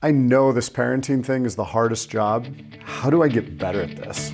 I know this parenting thing is the hardest job. How do I get better at this?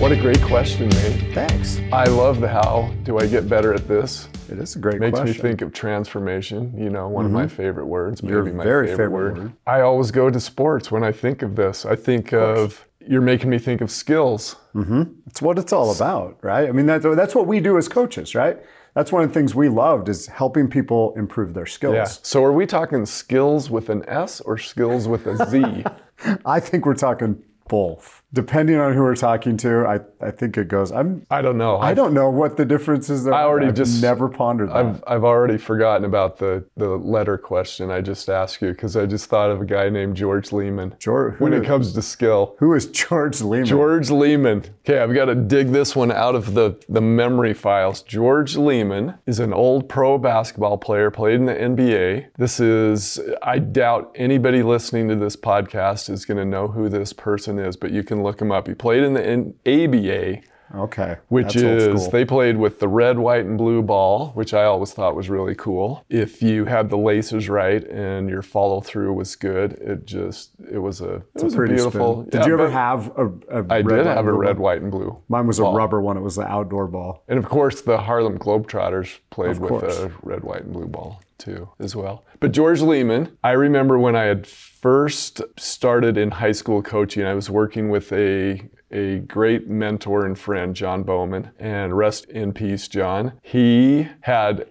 What a great question, Nate. Thanks. I love the how do I get better at this? It is a great Makes question. Makes me think of transformation, you know, one of my mm-hmm. favorite words, maybe Your my very favorite, favorite word. word. I always go to sports when I think of this. I think of, you're making me think of skills. Mm-hmm. It's what it's all about, right? I mean, that's, that's what we do as coaches, right? That's one of the things we loved is helping people improve their skills. Yeah. So are we talking skills with an S or skills with a Z? I think we're talking both. Depending on who we're talking to, I, I think it goes. I'm I don't know. I don't know what the difference is. I already I've just- never pondered that. I've, I've already forgotten about the, the letter question I just asked you because I just thought of a guy named George Lehman. George- when it comes to skill. who is George Lehman? George Lehman. Okay, I've got to dig this one out of the, the memory files. George Lehman is an old pro basketball player, played in the NBA. This is, I doubt anybody listening to this podcast is going to know who this person is, but you can look him up. He played in the ABA, Okay, which is they played with the red, white, and blue ball, which I always thought was really cool. If you had the laces right and your follow through was good, it just it was a it was a pretty beautiful. spin. Did yeah, you ever have a, a I red, did white, have a red, ball? white, and blue. Mine was a rubber one. It was the outdoor ball. And of course, the Harlem Globetrotters played with a red, white, and blue ball too, as well. But George Lehman, I remember when I had first started in high school coaching, I was working with a a great mentor and friend, John Bowman, and rest in peace, John. He had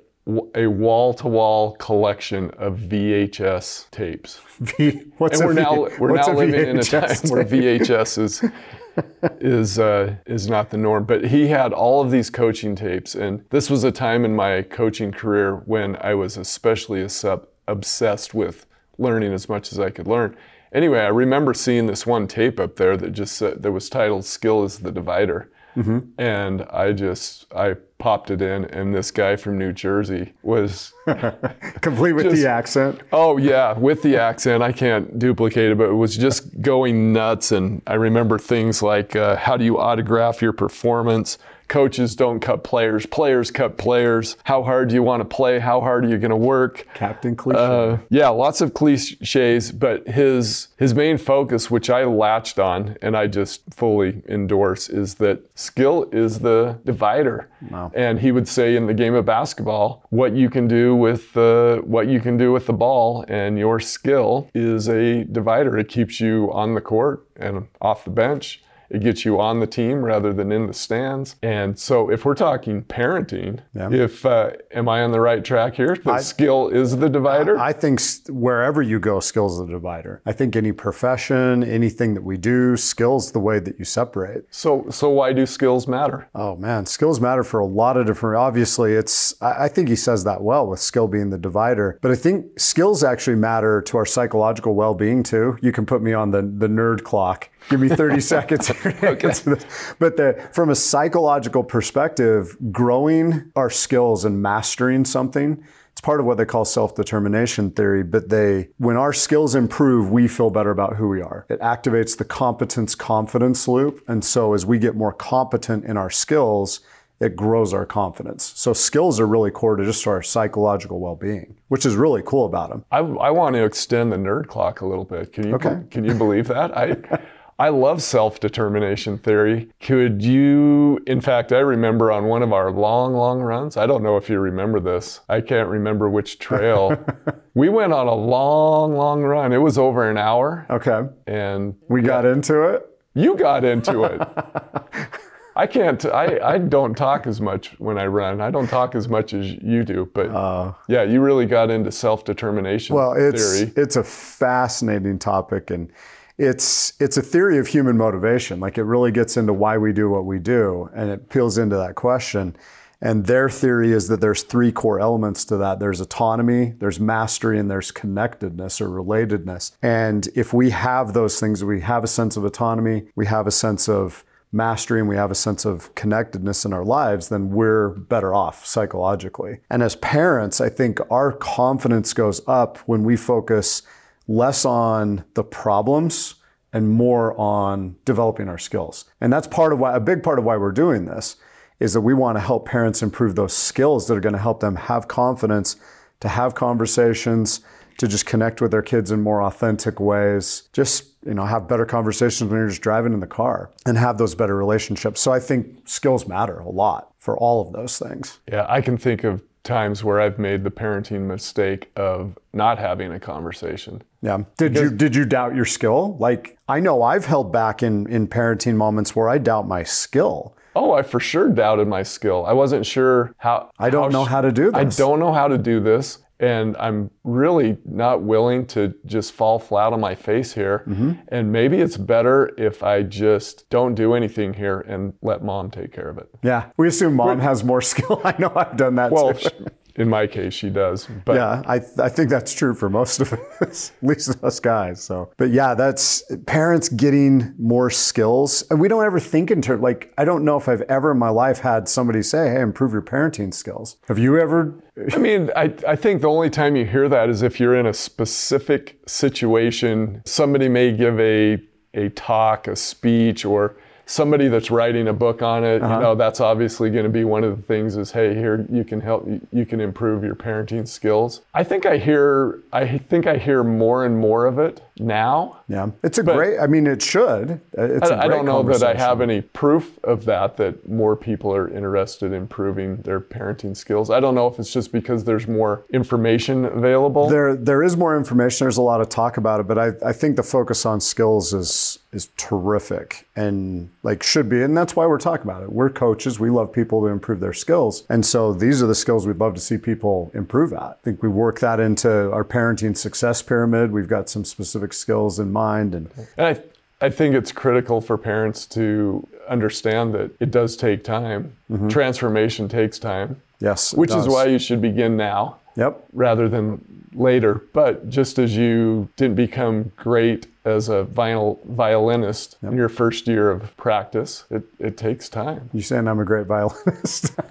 a wall-to-wall collection of VHS tapes. V, what's And we're V- now we're now living in a time VHS where tape? VHS is is uh, is not the norm. But he had all of these coaching tapes, and this was a time in my coaching career when I was especially obsessed with learning as much as I could learn. Anyway, I remember seeing this one tape up there that just said, that was titled "Skill is the Divider." Mm-hmm. And I just I popped it in, and this guy from New Jersey was complete with Just- the accent. Oh yeah, with the accent, I can't duplicate it, but it was just going nuts. And I remember things like, uh, "How do you autograph your performance?" Coaches don't cut players; players cut players. How hard do you want to play? How hard are you going to work? Captain Cliche. Uh, yeah, lots of cliches, but his his main focus, which I latched on and I just fully endorse, is that skill is the divider. Wow. And he would say in the game of basketball, what you can do with the what you can do with the ball, and your skill is a divider. It keeps you on the court and off the bench. It gets you on the team rather than in the stands. And so, if we're talking parenting, Yeah. if uh, am I on the right track here? The skill is the divider. I think wherever you go, skills the divider. I think any profession, anything that we do, skills the way that you separate. So, so why do skills matter? Oh man, skills matter for a lot of different. Obviously, it's. I I think he says that well with skill being the divider. But I think skills actually matter to our psychological well-being too. You can put me on the the nerd clock. Give me 30 seconds. this. But the, from a psychological perspective, growing our skills and mastering something. It's part of what they call self-determination theory, but they when our skills improve, we feel better about who we are. It activates the competence confidence loop, and so as we get more competent in our skills, it grows our confidence. So skills are really core to just our psychological well-being, which is really cool about them. I, I want to extend the nerd clock a little bit. Can you Okay. can you believe that? I I love self-determination theory. Could you in fact I remember on one of our long long runs, I don't know if you remember this. I can't remember which trail. we went on a long long run. It was over an hour Okay, and we got into it. you got into it. I can't. I, I don't talk as much when I run. I don't talk as much as you do. But oh. yeah, you really got into self determination Well, it's theory. it's a fascinating topic, and it's it's a theory of human motivation. Like it really gets into why we do what we do, and it peels into that question. And their theory is that there's three core elements to that. There's autonomy, there's mastery, and there's connectedness or relatedness. And if we have those things, we have a sense of autonomy, we have a sense of mastery and we have a sense of connectedness in our lives, then we're better off psychologically. And as parents, I think our confidence goes up when we focus less on the problems and more on developing our skills. And that's part of why, a big part of why we're doing this is that we want to help parents improve those skills that are going to help them have confidence to have conversations, to just connect with their kids in more authentic ways, just you know have better conversations when you're just driving in the car and have those better relationships. So I think skills matter a lot for all of those things. Yeah, I can think of times where I've made the parenting mistake of not having a conversation. Yeah. Did because, you did you doubt your skill? Like I know I've held back in in parenting moments where I doubt my skill. Oh, I for sure doubted my skill. I wasn't sure how I don't how know how to do this. I don't know how to do this and I'm really not willing to just fall flat on my face here. Mm-hmm. And maybe it's better if I just don't do anything here and let mom take care of it. Yeah, we assume mom We're, has more skill. I know I've done that well, too in my case, she does. But yeah, I, th- I think that's true for most of us, at least us guys. So, but yeah, that's parents getting more skills, and we don't ever think in terms like I don't know if I've ever in my life had somebody say, "Hey, improve your parenting skills." Have you ever? I mean, I, I think the only time you hear that is if you're in a specific situation. Somebody may give a a talk, a speech, or somebody that's writing a book on it, uh-huh. you know, that's obviously going to be one of the things is, hey, here you can help, you can improve your parenting skills. I think I hear, I think I hear more and more of it now. Yeah, it's a great. I mean, it should. It's I, I don't know that I have any proof of that. That more people are interested in improving their parenting skills. I don't know if it's just because there's more information available. There, there is more information. There's a lot of talk about it, but I, I think the focus on skills is is terrific and like should be, and that's why we're talking about it. We're coaches. We love people to improve their skills, and so these are the skills we'd love to see people improve at. I think we work that into our parenting success pyramid. We've got some specific skills in mind. And, and I, I think it's critical for parents to understand that it does take time. Mm-hmm. Transformation takes time. Yes. Which does. is why you should begin now. Yep. Rather than later. But just as you didn't become great as a vinyl violinist yep. in your first year of practice, it, it takes time. You saying I'm a great violinist?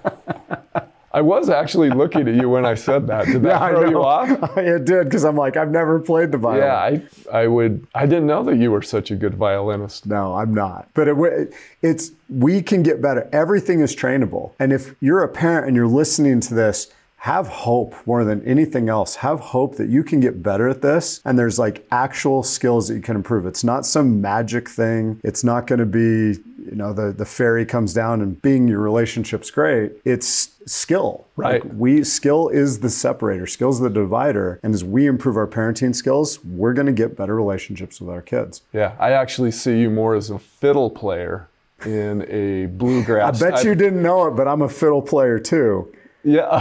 I was actually looking at you when I said that. Did that yeah, throw you off? it did because I'm like, I've never played the violin. Yeah, I, I would. I didn't know that you were such a good violinist. No, I'm not. But it, it's we can get better. Everything is trainable. And if you're a parent and you're listening to this, have hope more than anything else. Have hope that you can get better at this and there's like actual skills that you can improve. It's not some magic thing. It's not going to be, you know, the, the fairy comes down and being your relationship's great. It's skill. Right. Like we skill is the separator, skills the divider. And as we improve our parenting skills, we're going to get better relationships with our kids. Yeah. I actually see you more as a fiddle player in a bluegrass. I bet you didn't know it, but I'm a fiddle player too. Yeah.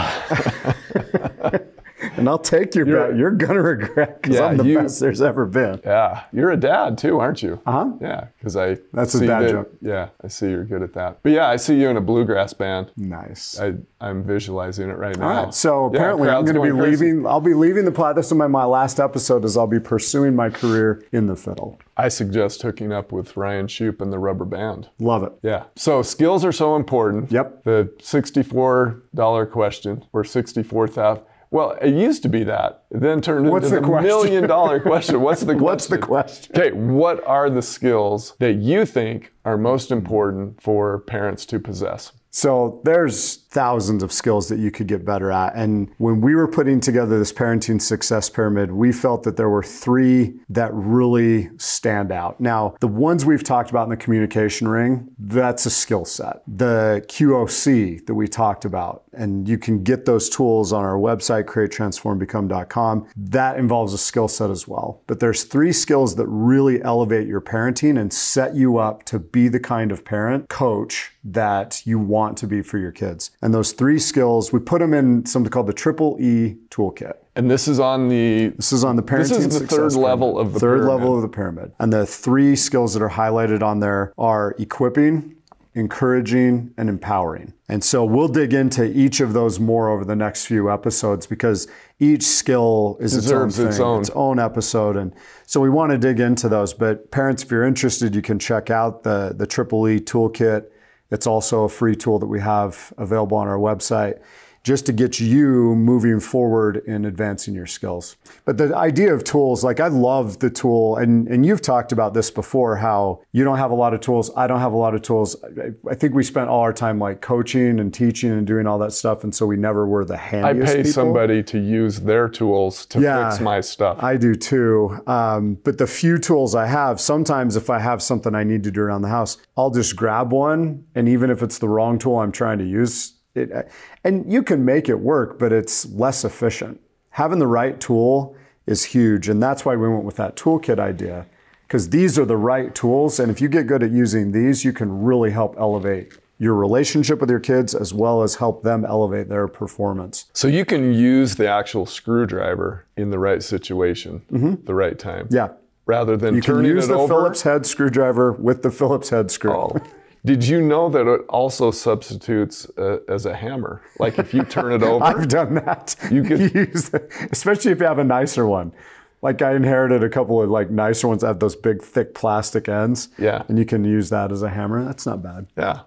and I'll take your you're, bet. You're gonna regret because yeah, I'm the you, best there's ever been. Yeah, you're a dad too, aren't you? Uh huh. Yeah, because I. That's a dad that, joke. Yeah, I see you're good at that. But yeah, I see you in a bluegrass band. Nice. I, I'm visualizing it right now. All right. So apparently, yeah, I'm going to be crazy. leaving. I'll be leaving the pod. This is my, my last episode. Is I'll be pursuing my career in the fiddle. I suggest hooking up with Ryan Shupe and the rubber band. Love it. Yeah. So skills are so important. Yep. The $64 question or 64,000 well, it used to be that. It then turned What's into the, the million dollar question. What's the question? What's the question? Okay, what are the skills that you think are most important for parents to possess? So there's thousands of skills that you could get better at. And when we were putting together this parenting success pyramid, we felt that there were three that really stand out. Now, the ones we've talked about in the communication ring, that's a skill set. The QOC that we talked about, and you can get those tools on our website, createtransformbecome.com. That involves a skill set as well. But there's three skills that really elevate your parenting and set you up to be the kind of parent, coach that you want to be for your kids. And those three skills, we put them in something called the Triple E Toolkit. And this is on the this is on the parenting. This is the third level of the third pyramid. level of the pyramid. And the three skills that are highlighted on there are equipping, encouraging, and empowering. And so we'll dig into each of those more over the next few episodes because each skill is its own thing, its own. its own episode. And so we want to dig into those. But parents, if you're interested, you can check out the the Triple E Toolkit. It's also a free tool that we have available on our website. Just to get you moving forward and advancing your skills. But the idea of tools, like I love the tool, and, and you've talked about this before how you don't have a lot of tools. I don't have a lot of tools. I, I think we spent all our time like coaching and teaching and doing all that stuff. And so we never were the handy. I pay people. somebody to use their tools to Yeah. fix my stuff. I do too. Um, but the few tools I have, sometimes if I have something I need to do around the house, I'll just grab one. And even if it's the wrong tool I'm trying to use, it, uh, and you can make it work, but it's less efficient. Having the right tool is huge. And that's why we went with that toolkit idea, because these are the right tools. And if you get good at using these, you can really help elevate your relationship with your kids as well as help them elevate their performance. so you can use the actual screwdriver in the right situation, mm-hmm. the right time. Yeah. Rather than You can use the over. Phillips head screwdriver with the Phillips head screw. Oh. Did you know that it also substitutes uh, as a hammer? Like if you turn it over, I've done that. You could- use, it, especially if you have a nicer one. Like I inherited a couple of like nicer ones that have those big thick plastic ends. Yeah. And you can use that as a hammer. That's not bad. Yeah.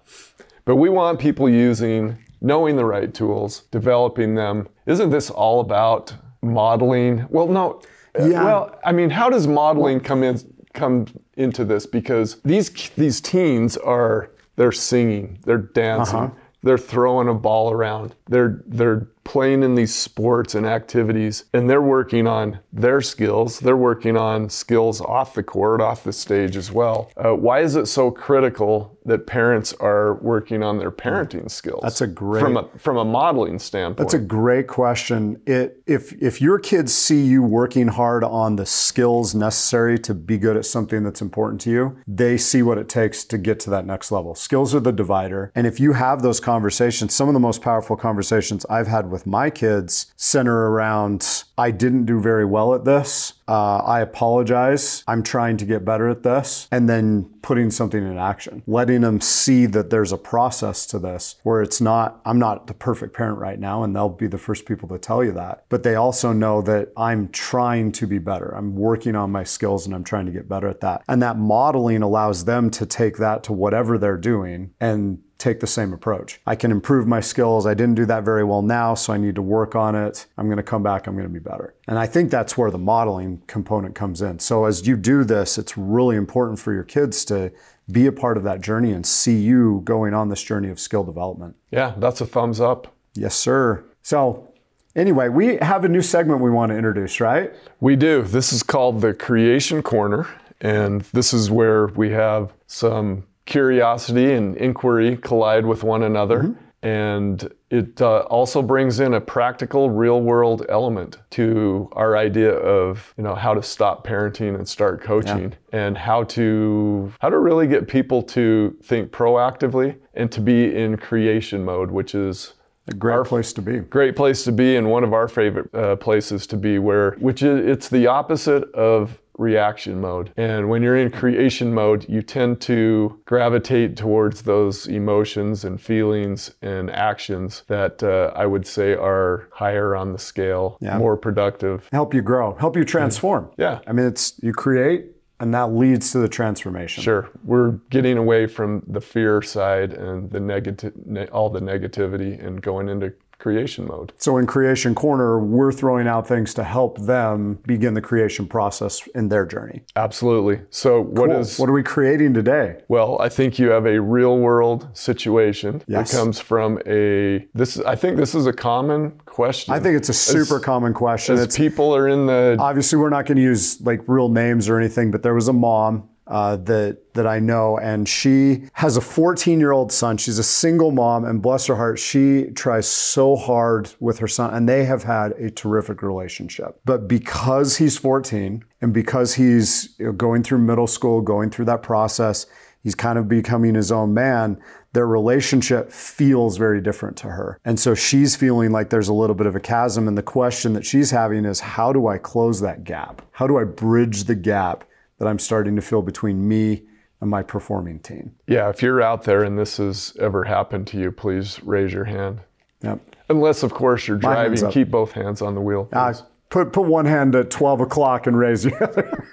But we want people using, knowing the right tools, developing them. Isn't this all about modeling? Well, no. uh, Yeah. Well, I mean, how does modeling come in come into this? Because these these teens are they're singing, they're dancing, uh-huh. they're throwing a ball around, they're they're playing in these sports and activities, and they're working on their skills. They're working on skills off the court, off the stage as well. Uh, why is it so critical that parents are working on their parenting skills? That's a great- from a from a modeling standpoint. That's a great question. It, if if your kids see you working hard on the skills necessary to be good at something that's important to you, they see what it takes to get to that next level. Skills are the divider. And if you have those conversations, some of the most powerful conversations I've had with my kids center around I didn't do very well at this. Uh, I apologize. I'm trying to get better at this. And then putting something in action, letting them see that there's a process to this where it's not, I'm not the perfect parent right now, and they'll be the first people to tell you that. But they also know that I'm trying to be better. I'm working on my skills and I'm trying to get better at that. And that modeling allows them to take that to whatever they're doing and take the same approach. I can improve my skills. I didn't do that very well now, so I need to work on it. I'm going to come back. I'm going to be better. And I think that's where the modeling component comes in. So as you do this, it's really important for your kids to be a part of that journey and see you going on this journey of skill development. yeah, that's a thumbs up. Yes, sir. So anyway, we have a new segment we want to introduce, right? We do. This is called the Creation Corner, and this is where we have some curiosity and inquiry collide with one another. And it uh, also brings in a practical, real-world element to our idea of, you know, how to stop parenting and start coaching, and how to how to really get people to think proactively and to be in creation mode, which is A great place to be. great place to be and one of our favorite uh, places to be where which is it's the opposite of reaction mode. And when you're in creation mode you tend to gravitate towards those emotions and feelings and actions that uh, i would say are higher on the scale more productive. Help you grow, help you transform. yeah. I mean, it's you create and that leads to the transformation. Sure, we're getting away from the fear side and the negative, ne- all the negativity, and going into creation mode. So in Creation Corner, we're throwing out things to help them begin the creation process in their journey. Absolutely. So, what Cool. is what are we creating today? Well, I think you have a real world situation Yes. that comes from a this I think this is a common question. I think it's a super common question. as It's people are in the obviously we're not going to use like real names or anything, but there was a mom uh, that that I know, and she has a 14 year old son. She's a single mom, and bless her heart, she tries so hard with her son, and they have had a terrific relationship. But because he's 14, and because he's going through middle school, going through that process, he's kind of becoming his own man. Their relationship feels very different to her. And so she's feeling like there's a little bit of a chasm. And the question that she's having is how do I close that gap? How do I bridge the gap that I'm starting to feel between me and my performing team. yeah. If you're out there and this has ever happened to you, please raise your hand. Yep. Unless, of course, you're driving, keep both hands on the wheel. Uh, put, put one hand at 12 o'clock and raise the other.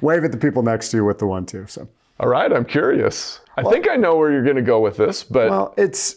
Wave at the people next to you with the one, too. So. All right, I'm curious. I think I know where you're going to go with this, but Well, it's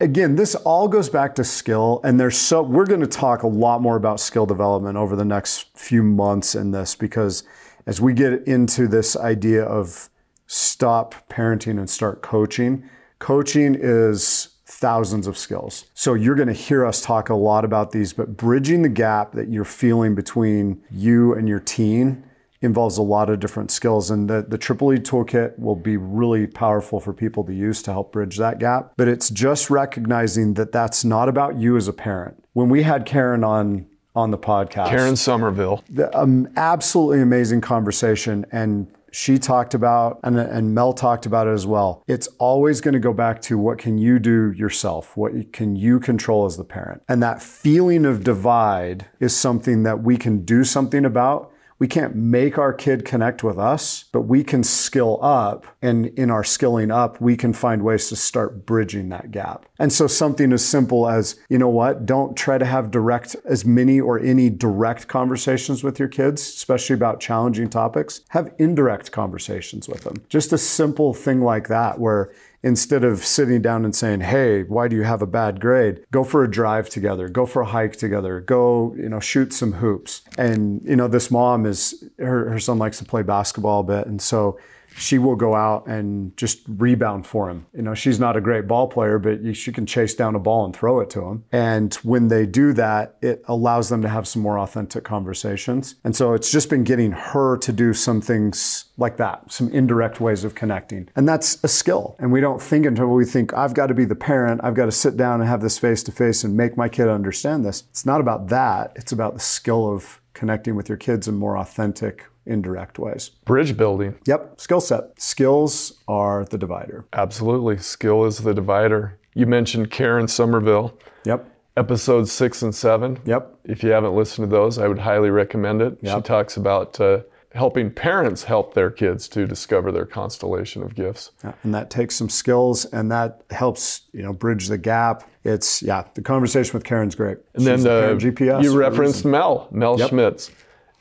again, this all goes back to skill, and there's so we're going to talk a lot more about skill development over the next few months in this because as we get into this idea of stop parenting and start coaching, coaching is thousands of skills. So you're going to hear us talk a lot about these, but bridging the gap that you're feeling between you and your teen involves a lot of different skills. And the, the Triple E Toolkit will be really powerful for people to use to help bridge that gap. But it's just recognizing that that's not about you as a parent. When we had Karen on on the podcast, Karen Somerville, the, um, absolutely amazing conversation, and she talked about and, and Mel talked about it as well. It's always going to go back to what can you do yourself? What can you control as the parent? And that feeling of divide is something that we can do something about we can't make our kid connect with us, but we can skill up. And in our skilling up, we can find ways to start bridging that gap. And so something as simple as, you know what, don't try to have direct, as many or any direct conversations with your kids, especially about challenging topics. Have indirect conversations with them. Just a simple thing like that, where instead of sitting down and saying, "Hey, why do you have a bad grade?" Go for a drive together, go for a hike together, go, you know, shoot some hoops. And you know, this mom is her, her son likes to play basketball a bit, and so she will go out and just rebound for him. You know, she's not a great ball player, but she can chase down a ball and throw it to him. And when they do that, it allows them to have some more authentic conversations. And so it's just been getting her to do some things like that, some indirect ways of connecting. And that's a skill. And we don't think until we think, I've got to be the parent, I've got to sit down and have this face to face and make my kid understand this. It's not about that, it's about the skill of connecting with your kids in more authentic indirect ways. Bridge building. Yep, skill set. Skills are the divider. Absolutely. Skill is the divider. You mentioned Karen Somerville. Yep. Episodes six and seven. Yep. If you haven't listened to those, I would highly recommend it. Yep. She talks about uh, helping parents help their kids to discover their constellation of gifts. Yeah, and that takes some skills and that helps, you know, bridge the gap. It's yeah, the conversation with Karen's great. And She's then the GPS. You referenced Mel, Mel yep. Schmitz,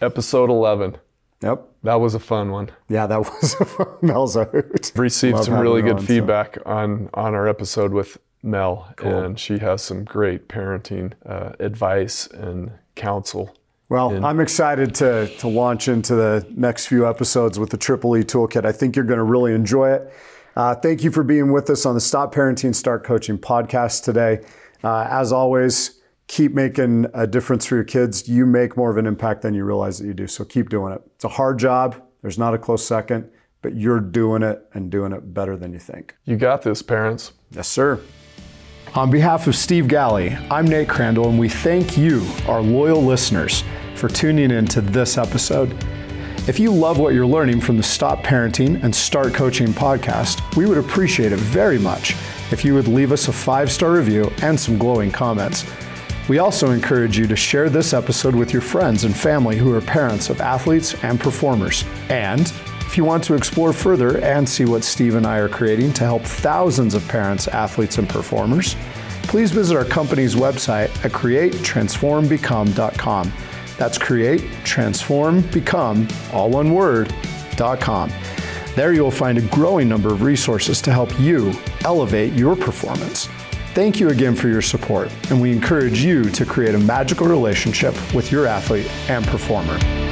episode 11. Yep. That was a fun one. Yeah, that was a fun. Received Love some really good on, feedback so. on on our episode with Mel, cool. and she has some great parenting uh, advice and counsel. Well, and I'm excited to to launch into the next few episodes with the Triple E Toolkit. I think you're going to really enjoy it. Uh, thank you for being with us on the Stop Parenting, Start Coaching podcast today. Uh, as always, keep making a difference for your kids. You make more of an impact than you realize that you do. So keep doing it. It's a hard job. There's not a close second, but you're doing it and doing it better than you think. You got this, parents. Yes, sir. On behalf of Steve Galley, I'm Nate Crandall, and we thank you, our loyal listeners, for tuning in to this episode. If you love what you're learning from the Stop Parenting and Start Coaching podcast, we would appreciate it very much if you would leave us a five star review and some glowing comments. We also encourage you to share this episode with your friends and family who are parents of athletes and performers. And if you want to explore further and see what Steve and I are creating to help thousands of parents, athletes, and performers, please visit our company's website at createtransformbecome.com. That's create, transform, become, all one word, .com. There you will find a growing number of resources to help you elevate your performance. Thank you again for your support, and we encourage you to create a magical relationship with your athlete and performer.